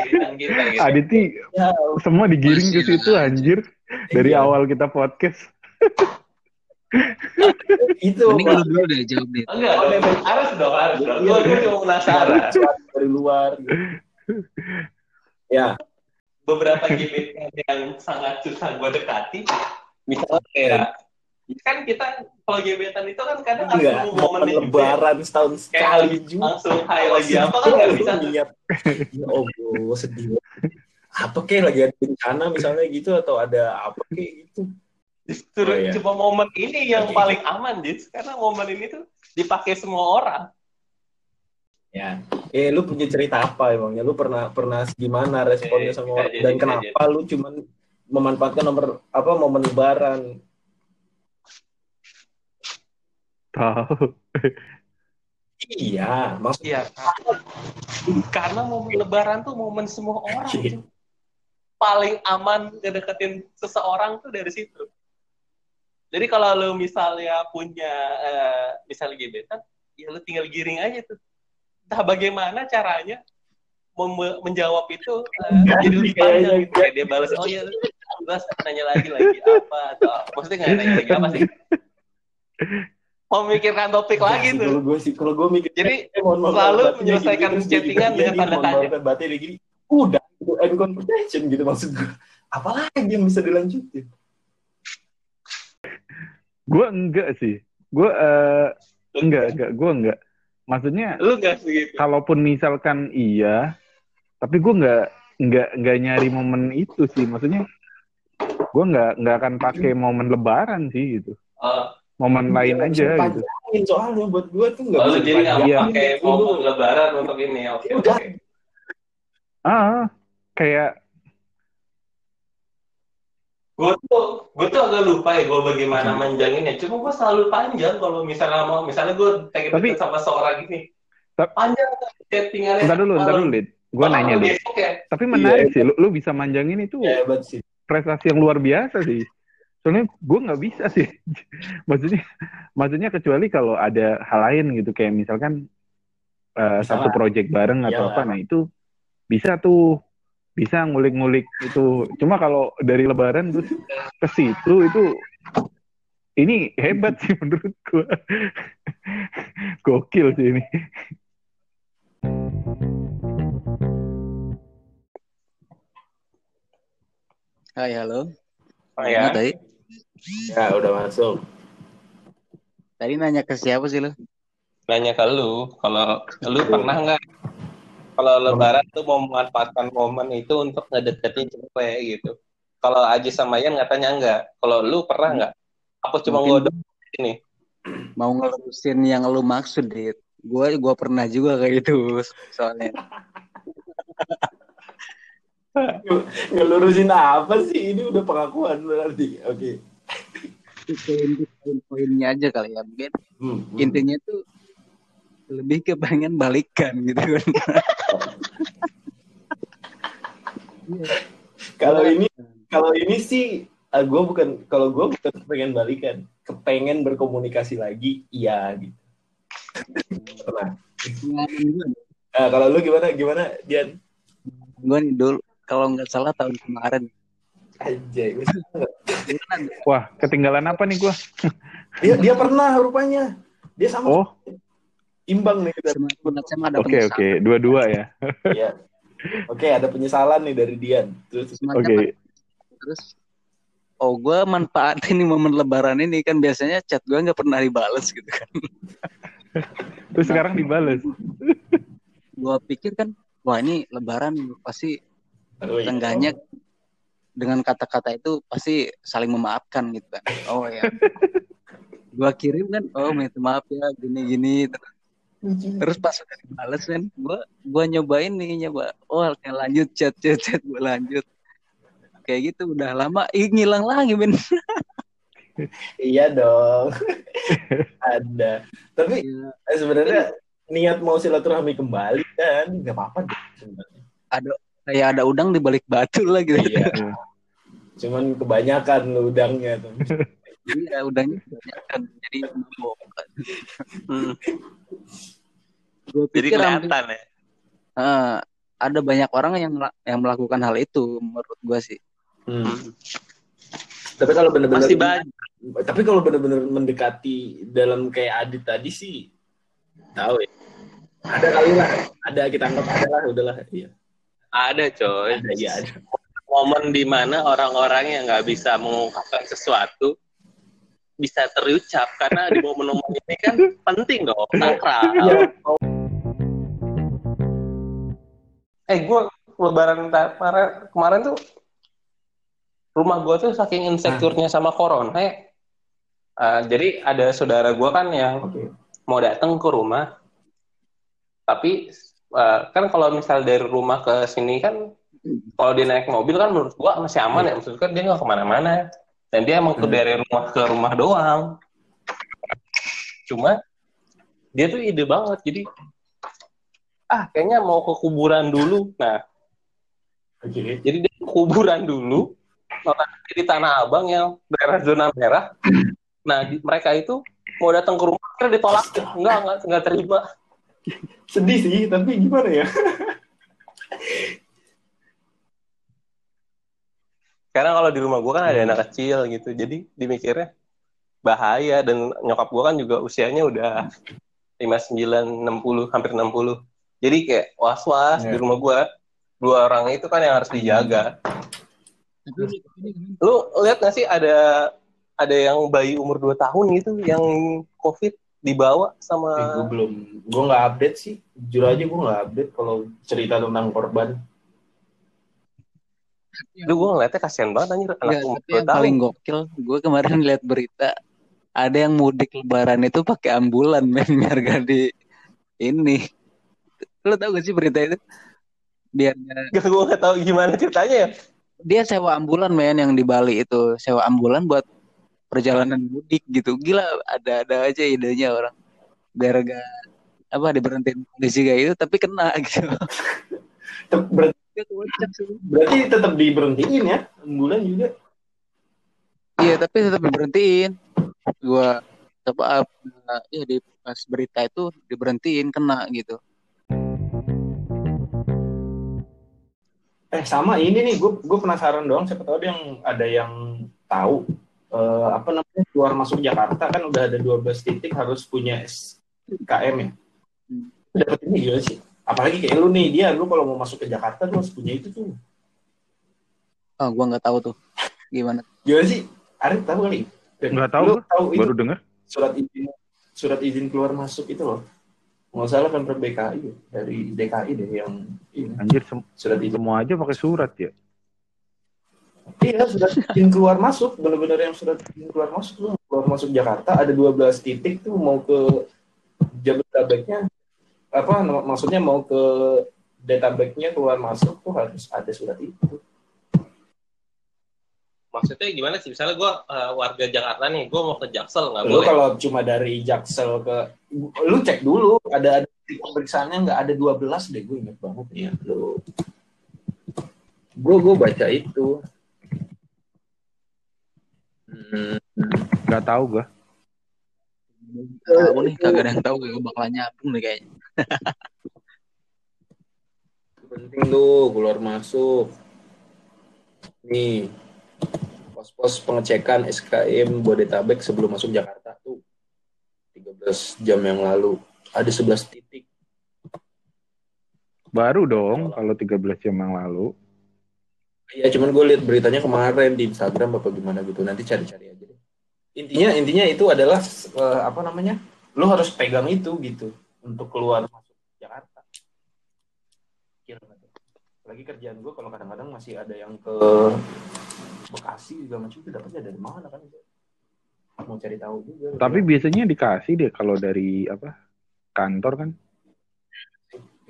Speaker 2: dan kita gitu.
Speaker 5: Aditi
Speaker 4: Ya,
Speaker 5: semua digiring ke situ anjir dari
Speaker 4: Iya.
Speaker 5: awal kita podcast.
Speaker 4: itu
Speaker 6: Mending lu dulu deh jawab deh.
Speaker 2: Enggak, dong. harus dong, harus dong.
Speaker 4: Iya.
Speaker 2: Gue cuma penasaran.
Speaker 4: dari luar. gitu. Ya,
Speaker 2: Beberapa gebetan yang sangat susah gue dekati, misalnya kayak kan kita kalau gebetan itu kan kadang
Speaker 4: enggak
Speaker 2: nunggu
Speaker 4: momen
Speaker 2: juga.
Speaker 4: lebaran setahun
Speaker 2: Kayak
Speaker 4: sekali juga.
Speaker 2: langsung hai lagi apa kan nggak bisa.
Speaker 4: Niat. Ya Allah, sedih. Apa kayak lagi ada bencana misalnya gitu atau ada apa kayak gitu.
Speaker 2: Justru
Speaker 4: Oh, iya.
Speaker 2: cuma momen ini yang
Speaker 4: Oke.
Speaker 2: paling aman, Jis. Karena momen ini tuh dipakai semua orang.
Speaker 4: Ya. Eh lu punya cerita apa emangnya? Lu pernah pernah gimana responnya
Speaker 2: Eh,
Speaker 4: sama orang dan kenapa lu cuman memanfaatkan nomor apa momen lebaran?
Speaker 5: Tahu.
Speaker 4: Iya, maksudnya
Speaker 2: Iya. Karena momen lebaran tuh momen semua orang.
Speaker 4: Iya.
Speaker 2: Jis. Paling aman ngedeketin seseorang tuh dari situ. Jadi kalau lu misalnya punya eh, misalnya gebetan, ya lu tinggal giring aja tuh. Entah bagaimana caranya mem- menjawab itu eh, jadi lebih panjang gitu. Kayak dia balas, oh iya, terus <laughs> nanya lagi lagi apa atau maksudnya nggak nanya lagi apa sih? <laughs> Memikirkan topik lagi
Speaker 4: Kalau
Speaker 2: tuh.
Speaker 4: gue sih, kalau gue mikir
Speaker 2: Jadi
Speaker 4: eh, mohon
Speaker 2: selalu menyelesaikan chattingan
Speaker 4: juga,
Speaker 2: dengan tanda tanya.
Speaker 4: batinnya gini, udah itu end conversation gitu maksud gue. Apalagi yang bisa dilanjutin?
Speaker 5: Gue enggak sih. Gue eh, enggak, enggak. Gue enggak. Maksudnya
Speaker 2: Lu nggak segitu?
Speaker 5: kalaupun misalkan iya, tapi gue nggak nggak nggak nyari momen itu sih. Maksudnya gue nggak nggak akan pakai momen Lebaran sih gitu.
Speaker 2: Oh,
Speaker 5: Momen lain
Speaker 4: Nggak bisa
Speaker 5: aja gitu.
Speaker 4: soalnya buat gue tuh nggak
Speaker 2: oh, jadi nggak
Speaker 5: Iya.
Speaker 2: pakai momen lebaran untuk ini. Oke,
Speaker 4: Udah.
Speaker 2: oke.
Speaker 5: Ah, kayak
Speaker 2: Gue tuh, gue tuh agak lupa ya gue bagaimana manjanginnya. Cuma gue selalu panjang kalau misalnya mau, misalnya gue pengen
Speaker 5: Tapi-
Speaker 2: sama seorang gini.
Speaker 5: Tap-
Speaker 2: Panjang chattingannya.
Speaker 5: Bentar dulu, bentar dulu, Lid. Gue nanya,
Speaker 2: lu
Speaker 5: Lid.
Speaker 2: besok ya.
Speaker 5: Tapi menarik sih, lu, lu bisa manjangin itu
Speaker 4: Ya, hebat sih.
Speaker 5: prestasi yang luar biasa sih. Soalnya gue nggak bisa sih. <laughs> maksudnya, maksudnya kecuali kalau ada hal lain gitu, kayak misalkan eh, satu project bareng atau
Speaker 4: Iyalah.
Speaker 5: apa, nah itu bisa tuh, bisa ngulik-ngulik itu. Cuma kalau dari Lebaran terus ke situ itu ini hebat sih menurut gue. <laughs> Gokil sih ini.
Speaker 6: Hai, halo.
Speaker 2: Oh, ya.
Speaker 6: tadi
Speaker 4: Ya, udah masuk.
Speaker 6: tadi nanya ke siapa sih lo?
Speaker 2: Nanya ke lu, kalau lu pernah nggak kalau lebaran tuh mau memanfaatkan momen itu untuk ngedeketin cewek gitu. Kalau Aji sama Yan katanya enggak. Kalau lu pernah nggak? Apa cuma ngodok ini?
Speaker 6: Mau ngelurusin yang lu maksud, Dit. Gue gua pernah juga kayak gitu soalnya.
Speaker 4: Ngelurusin apa sih? Ini udah pengakuan berarti. Oke.
Speaker 6: Poin- poin-poinnya aja kali ya. Mungkin
Speaker 4: Hmm, hmm.
Speaker 6: intinya tuh lebih ke pengen balikan gitu kan. <laughs>
Speaker 4: Kalau ini kalau ini sih gue bukan kalau gue bukan pengen balikan, kepengen berkomunikasi lagi, iya gitu.
Speaker 6: Gue,
Speaker 4: Eh, kalau lu gimana gimana Dian?
Speaker 6: gue nih dulu kalau nggak salah tahun kemarin ada-
Speaker 5: Wah, ketinggalan apa nih gue?
Speaker 4: dia dia pernah rupanya. Dia sama
Speaker 5: Oh,
Speaker 4: imbang nih kita.
Speaker 5: oke oke, dua-dua ya.
Speaker 4: Iya. Oke, ada penyesalan nih dari Dian. Terus
Speaker 5: Oke.
Speaker 6: terus oh gue manfaatin nih momen lebaran ini kan biasanya chat gue nggak pernah dibales gitu kan <laughs>
Speaker 5: Terus sekarang dibales.
Speaker 6: gue pikir kan wah ini lebaran pasti
Speaker 4: Oh, iya.
Speaker 6: tengganya dengan kata-kata itu pasti saling memaafkan gitu kan oh ya <laughs> gue kirim kan oh minta maaf ya gini gini terus pas udah dibales kan gue gua nyobain nih nyoba oh kayak lanjut chat chat chat gue lanjut kayak gitu udah lama ih ngilang lagi men <laughs>
Speaker 4: Iya dong. <laughs> ada. Tapi
Speaker 6: Iya.
Speaker 4: eh, sebenarnya niat mau silaturahmi kembali kan nggak apa-apa deh sebenarnya.
Speaker 6: Kayak ada udang di balik batu lah gitu
Speaker 4: Iya. Cuman kebanyakan lu udangnya tuh.
Speaker 6: iya udangnya kebanyakan jadi
Speaker 2: Hmm.
Speaker 6: Gua
Speaker 2: Jadi kelihatan ya.
Speaker 6: Eh, ada banyak orang yang yang melakukan hal itu menurut gua sih.
Speaker 4: Hmm.
Speaker 2: Hmm.
Speaker 4: Tapi kalau benar-benar
Speaker 2: Masih banyak.
Speaker 4: tapi kalau benar-benar mendekati dalam kayak Adit tadi sih tahu ya. Ada kali lah, ada kita anggap ada lah, udahlah. Iya.
Speaker 2: Ada coy.
Speaker 4: Ada, iya ada.
Speaker 2: Momen di mana orang-orang yang nggak bisa mengungkapkan sesuatu bisa terucap karena di momen-momen ini kan penting dong sakral.
Speaker 4: Iya.
Speaker 2: Eh gue lebaran kemarin, kemarin tuh rumah gue tuh saking insecure-nya sama corona ya. Eh, jadi ada saudara gue kan yang
Speaker 4: Oke.
Speaker 2: mau datang ke rumah tapi eh, kan kalau misal dari rumah ke sini kan kalau dia naik mobil kan menurut gua masih aman ya. Maksudnya kan dia nggak ke mana-mana. Dan dia emang ke
Speaker 4: Hmm.
Speaker 2: dari rumah ke rumah doang. Cuma dia tuh ide banget. Jadi ah kayaknya mau ke kuburan dulu. Nah
Speaker 4: Oke.
Speaker 2: jadi dia ke kuburan dulu. Di Tanah Abang yang daerah zona merah. Nah di- mereka itu mau datang ke rumah akhirnya ditolak. Enggak enggak enggak terima <laughs>
Speaker 4: Sedih sih, tapi gimana ya?
Speaker 2: Karena kalau di rumah gue kan ada anak kecil gitu, jadi dimikirnya bahaya dan nyokap gue kan juga usianya udah 59, 60, hampir 60. Jadi kayak was-was
Speaker 4: Iya.
Speaker 2: di rumah gue. Dua orang itu kan yang harus dijaga.
Speaker 6: Tapi
Speaker 2: Lu lihat gak sih ada ada yang bayi umur 2 tahun gitu yang COVID dibawa
Speaker 4: Eh, gue
Speaker 2: sama
Speaker 4: belum, gue nggak update sih. Jujur aja gue nggak update kalau cerita tentang korban.
Speaker 2: Aduh gue ngeliatnya kasihan banget anjir anak
Speaker 6: Enggak,
Speaker 2: umur
Speaker 6: tapi
Speaker 2: 2
Speaker 6: yang
Speaker 2: tahun.
Speaker 6: paling gokil, gue kemarin lihat berita ada yang mudik lebaran itu pakai ambulan men <laughs> biar gak di ini. Lo tau gak sih berita itu? Biar
Speaker 2: Gak <laughs> gue gak tahu gimana ceritanya ya.
Speaker 6: dia sewa ambulan men yang di Bali itu, sewa ambulan buat perjalanan mudik gitu. Gila, ada-ada aja idenya orang. Biar gak apa diberhentiin polisi kayak itu tapi kena <laughs> gitu.
Speaker 4: Berarti tetap diberhentiin ya, ambulan juga.
Speaker 6: Iya, tapi tetap diberhentiin. Gua apa ya di pas berita itu diberhentiin kena gitu.
Speaker 4: Eh sama ini nih, gue gue penasaran doang. Siapa tahu ada yang ada yang tahu eh, apa namanya keluar masuk Jakarta kan udah ada 12 titik harus punya SKM ya.
Speaker 6: Hmm.
Speaker 4: Dapat ini gimana sih? Apalagi kayak lu nih dia, lu kalau mau masuk ke Jakarta lu harus punya itu tuh.
Speaker 6: Oh, gua nggak tahu tuh gimana.
Speaker 4: Gimana sih? Arif tahu kali?
Speaker 5: Nggak tahu
Speaker 4: Lu tahu itu
Speaker 5: Baru denger.
Speaker 4: surat izin surat izin keluar masuk itu loh. Nggak salah kan DKI ya, dari DKI deh yang ini
Speaker 5: Anjir sem-
Speaker 4: surat izin.
Speaker 5: semua aja pakai surat ya.
Speaker 4: Iya, surat izin keluar masuk, benar-benar yang surat izin keluar masuk tuh, keluar masuk Jakarta ada 12 titik tuh mau ke Jabodetabeknya apa maksudnya mau ke database-nya keluar masuk tuh harus ada surat itu.
Speaker 2: Maksudnya gimana sih? Misalnya gue warga Jakarta nih, gue mau ke Jaksel nggak
Speaker 4: Lu
Speaker 2: boleh.
Speaker 4: kalau cuma dari Jaksel ke lu cek dulu ada ada pemeriksaannya nggak ada 12 deh gue inget banget ya lu. Gue gue baca itu. Hmm.
Speaker 5: Nggak tahu gua.
Speaker 6: Tahu nih kagak ada yang tahu gak bakal nyambung nih kayaknya.
Speaker 4: penting tuh keluar masuk nih pos-pos pengecekan SKM Bodetabek sebelum masuk Jakarta tuh 13 jam yang lalu ada 11 titik
Speaker 5: Baru dong kalau 13 jam yang lalu.
Speaker 4: Ya cuman gue lihat beritanya kemarin di Instagram apa gimana gitu nanti cari-cari aja deh intinya intinya itu adalah eh, apa namanya lu harus pegang itu gitu untuk keluar masuk Jakarta Kira lagi kerjaan gue kalau kadang-kadang masih ada yang ke Bekasi juga macam itu dapatnya dari mana kan mau cari tahu juga
Speaker 5: Tapi biasanya dikasih deh kalau dari apa kantor kan.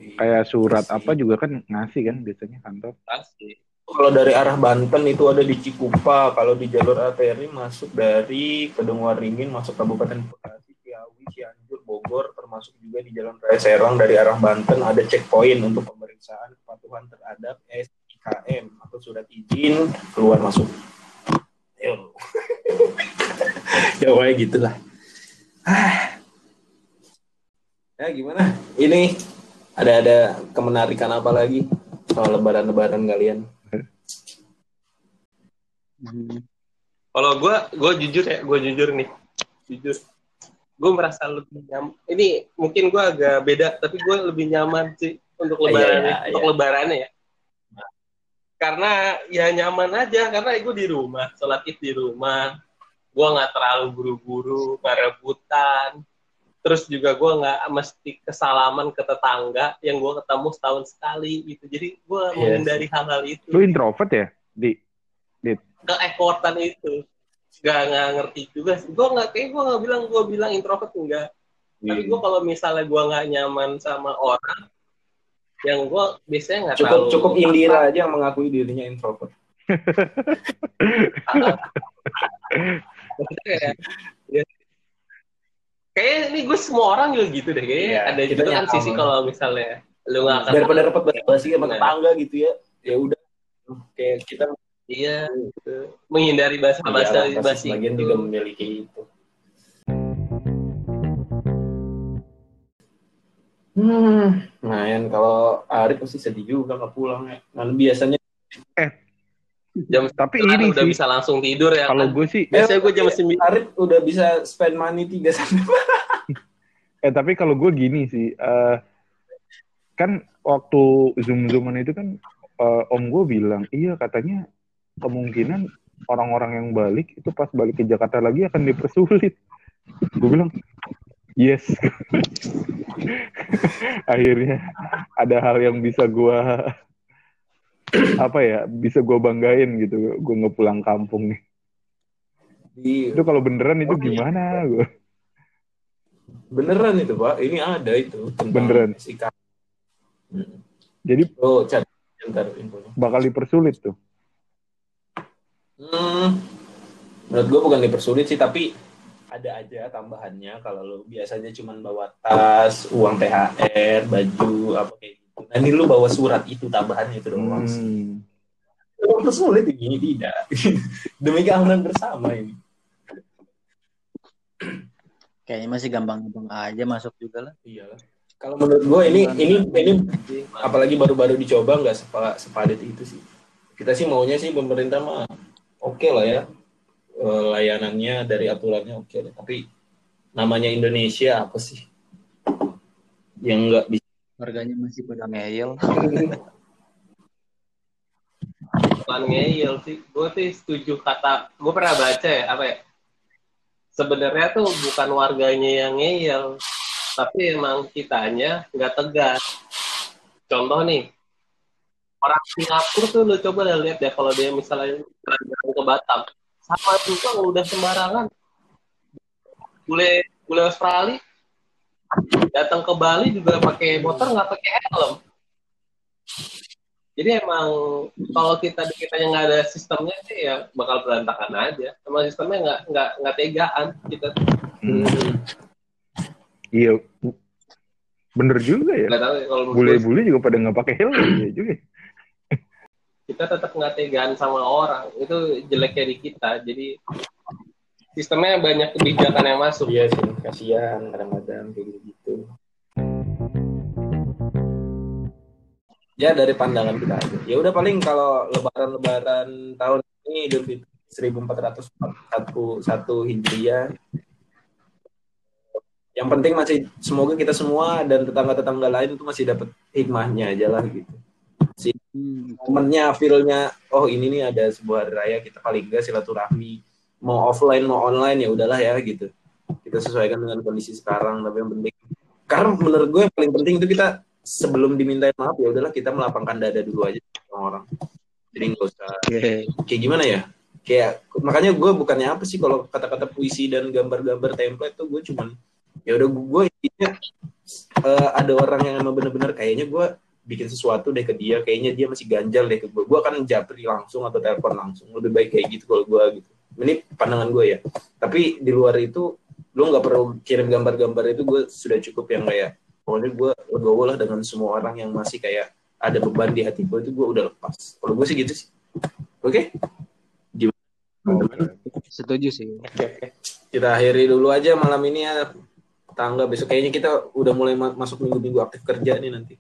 Speaker 5: Kayak surat
Speaker 4: Kasih.
Speaker 5: apa juga kan ngasih kan biasanya kantor.
Speaker 2: Pasti.
Speaker 4: Kalau dari arah Banten itu ada di Cikupa. Kalau di jalur arteri masuk dari Kedungwaringin masuk Kabupaten Bekasi Ciawi Cianjur Bogor termasuk juga di Jalan Raya Serang dari arah Banten ada checkpoint untuk pemeriksaan kepatuhan terhadap SIKM atau surat izin keluar masuk. <laughs> Ya pokoknya gitulah. Ah. Gimana? Ini ada ada kemenarikan apa lagi soal lebaran-lebaran kalian?
Speaker 6: Hmm.
Speaker 2: Kalau gue, gue jujur ya, gue jujur nih, jujur. Gue merasa lebih nyaman. Ini mungkin gue agak beda, tapi gue lebih nyaman sih untuk
Speaker 4: Iya,
Speaker 2: lebaran,
Speaker 4: iya,
Speaker 2: untuk
Speaker 4: iya.
Speaker 2: lebarannya ya. Karena ya nyaman aja, karena gue di rumah, sholat id di rumah. Gue nggak terlalu buru-buru, nggak rebutan. Terus juga gue nggak mesti kesalaman ke tetangga yang gue ketemu setahun sekali gitu. Jadi gue
Speaker 4: Iya
Speaker 2: menghindari hal-hal itu
Speaker 5: Lu introvert ya? Di
Speaker 2: keeksportan itu. Nggak nggak ngerti juga sih. Gue nggak kayak gue nggak bilang gue bilang introvert enggak tapi gue kalau misalnya gue nggak nyaman sama orang yang gue biasanya nggak
Speaker 4: cukup
Speaker 2: terlalu
Speaker 4: cukup Indira aja yang mengakui dirinya introvert.
Speaker 2: Kayak ya, kayaknya ini gue semua orang juga gitu deh. Kayaknya
Speaker 4: Iya,
Speaker 2: ada juga kan sisi kalau misalnya lu nggak akan
Speaker 4: Daripada repot basa-basi sama
Speaker 2: Nah.
Speaker 4: tetangga gitu ya. Ya udah. Kayak kita
Speaker 2: iya gitu. menghindari bahasa bahasa
Speaker 4: Iyalah, pasti
Speaker 2: basi
Speaker 4: sebagian juga memiliki itu. Hmm, main kalau Arif pasti sedih juga nggak pulang ya. Nah, biasanya
Speaker 2: jam
Speaker 5: tapi ini
Speaker 2: udah
Speaker 5: sih
Speaker 2: bisa langsung tidur ya
Speaker 5: kalau
Speaker 2: kan?
Speaker 5: gue sih
Speaker 2: biasanya gue jam sembilan
Speaker 4: Arif udah bisa spend money 3 sampai <laughs>
Speaker 5: eh tapi kalau gue gini sih eh, kan waktu zoom zooman itu kan eh, om gue bilang iya katanya kemungkinan orang-orang yang balik itu pas balik ke Jakarta lagi akan dipersulit gue bilang yes <laughs> akhirnya ada hal yang bisa gue apa ya bisa gue banggain gitu gue nggak pulang kampung nih
Speaker 4: di
Speaker 5: itu kalau beneran itu
Speaker 4: Oh, iya.
Speaker 5: gimana gue
Speaker 4: beneran itu pak ini ada itu
Speaker 5: Beneran.
Speaker 4: SIK. Hmm.
Speaker 5: jadi
Speaker 4: Oh, ntar infonya.
Speaker 5: bakal dipersulit tuh
Speaker 4: Hmm, menurut gue bukan dipersulit sih, tapi ada aja tambahannya kalau lu biasanya cuman bawa tas, uang THR, baju, apa kayak gitu. Nah, ini lu bawa surat itu tambahannya itu doang.
Speaker 5: Hmm.
Speaker 4: Mempersulit ini tidak. <laughs> Demi keamanan bersama ini.
Speaker 7: Kayaknya masih gampang-gampang aja masuk juga lah.
Speaker 4: Iya. Kalau menurut gue ini ini ini apalagi baru-baru dicoba nggak sepa, sepadat itu sih. Kita sih maunya sih pemerintah mah oke lah ya Eh, layanannya dari aturannya oke lah. Tapi namanya Indonesia apa sih yang nggak bisa?
Speaker 7: Harganya masih pada ngeyel. <laughs>
Speaker 2: bukan ngeyel sih gue tuh setuju kata gue pernah baca ya apa ya sebenarnya tuh bukan warganya yang ngeyel tapi emang kitanya nggak tegas contoh nih orang Singapura tuh lu coba dah lihat ya kalau dia misalnya jalan ke Batam sama juga udah sembarangan bule bule Australia datang ke Bali juga pakai motor nggak pakai helm jadi emang kalau kita kitanya nggak ada sistemnya sih ya bakal berantakan aja. Emang sistemnya nggak nggak nggak tegaan kita.
Speaker 5: Hmm. Iya, bener juga ya.
Speaker 2: Tahu ya,
Speaker 5: Bule-bule juga pada nggak pakai helm ya juga.
Speaker 2: Kita tetap nggak tegaan sama orang. Itu jeleknya di kita. Jadi sistemnya banyak kebijakan yang masuk.
Speaker 4: Iya sih, kasihan kadang-kadang kayak gitu. Ya dari pandangan kita aja. Ya udah paling kalau lebaran-lebaran tahun ini Idul Fitri 1441 Hijriah. Yang penting masih semoga kita semua dan tetangga-tetangga lain itu masih dapat hikmahnya aja lah gitu.
Speaker 6: Hmm.
Speaker 4: momennya, feel-nya, oh ini nih ada sebuah hari raya kita paling enggak silaturahmi mau offline mau online ya udahlah ya gitu. Kita sesuaikan dengan kondisi sekarang tapi yang penting karena menurut gue yang paling penting itu kita sebelum dimintain maaf ya udahlah kita melapangkan dada dulu aja sama orang. Jadi nggak usah kayak gimana ya? Kayak makanya gue bukannya apa sih kalau kata-kata puisi dan gambar-gambar template tuh gue cuman ya udah gue intinya eh, ada orang yang emang bener-bener kayaknya gue bikin sesuatu deh ke dia kayaknya dia masih ganjal deh ke gue gue akan japri langsung atau telepon langsung. Lebih baik kayak gitu kalau gue gitu. Ini pandangan gue ya. Tapi di luar itu lu nggak perlu kirim gambar-gambar itu gue sudah cukup yang kayak pokoknya gue legowo lah dengan semua orang yang masih kayak ada beban di hati gue itu gue udah lepas. Kalau gue sih gitu sih. Oke?
Speaker 6: Setuju sih.
Speaker 4: Oke, oke. Kita akhiri dulu aja malam ini ya. Tangga besok kayaknya kita udah mulai ma- masuk minggu-minggu aktif kerja nih nanti